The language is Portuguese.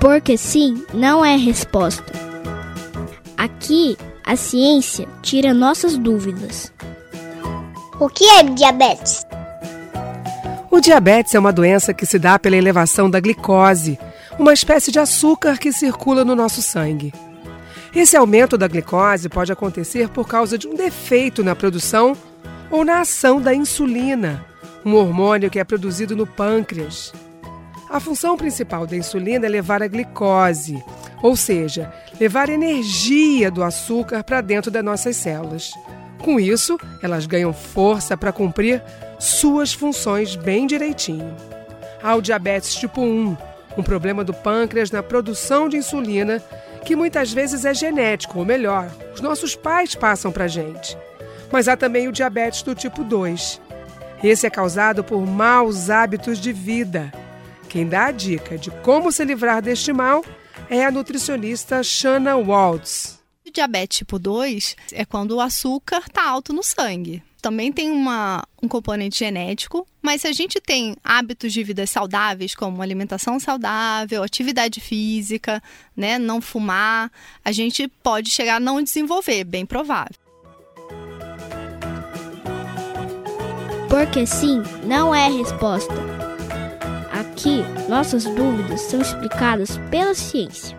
Porque sim não é resposta. Aqui, a ciência tira nossas dúvidas. O que é diabetes? O diabetes é uma doença que se dá pela elevação da glicose, uma espécie de açúcar que circula no nosso sangue. Esse aumento da glicose pode acontecer por causa de um defeito na produção ou na ação da insulina, um hormônio que é produzido no pâncreas. A função principal da insulina é levar a glicose, ou seja, levar energia do açúcar para dentro das nossas células. Com isso, elas ganham força para cumprir suas funções bem direitinho. Há o diabetes tipo 1, um problema do pâncreas na produção de insulina que muitas vezes é genético, ou melhor, os nossos pais passam para a gente. Mas há também o diabetes do tipo 2. Esse é causado por maus hábitos de vida. Quem dá a dica de como se livrar deste mal é a nutricionista Shanna Waltz. O diabetes tipo 2 é quando o açúcar está alto no sangue. Também tem uma, um componente genético, mas se a gente tem hábitos de vida saudáveis, como alimentação saudável, atividade física, né, não fumar, a gente pode chegar a não desenvolver, bem provável. Porque sim não é resposta. Aqui, nossas dúvidas são explicadas pela ciência.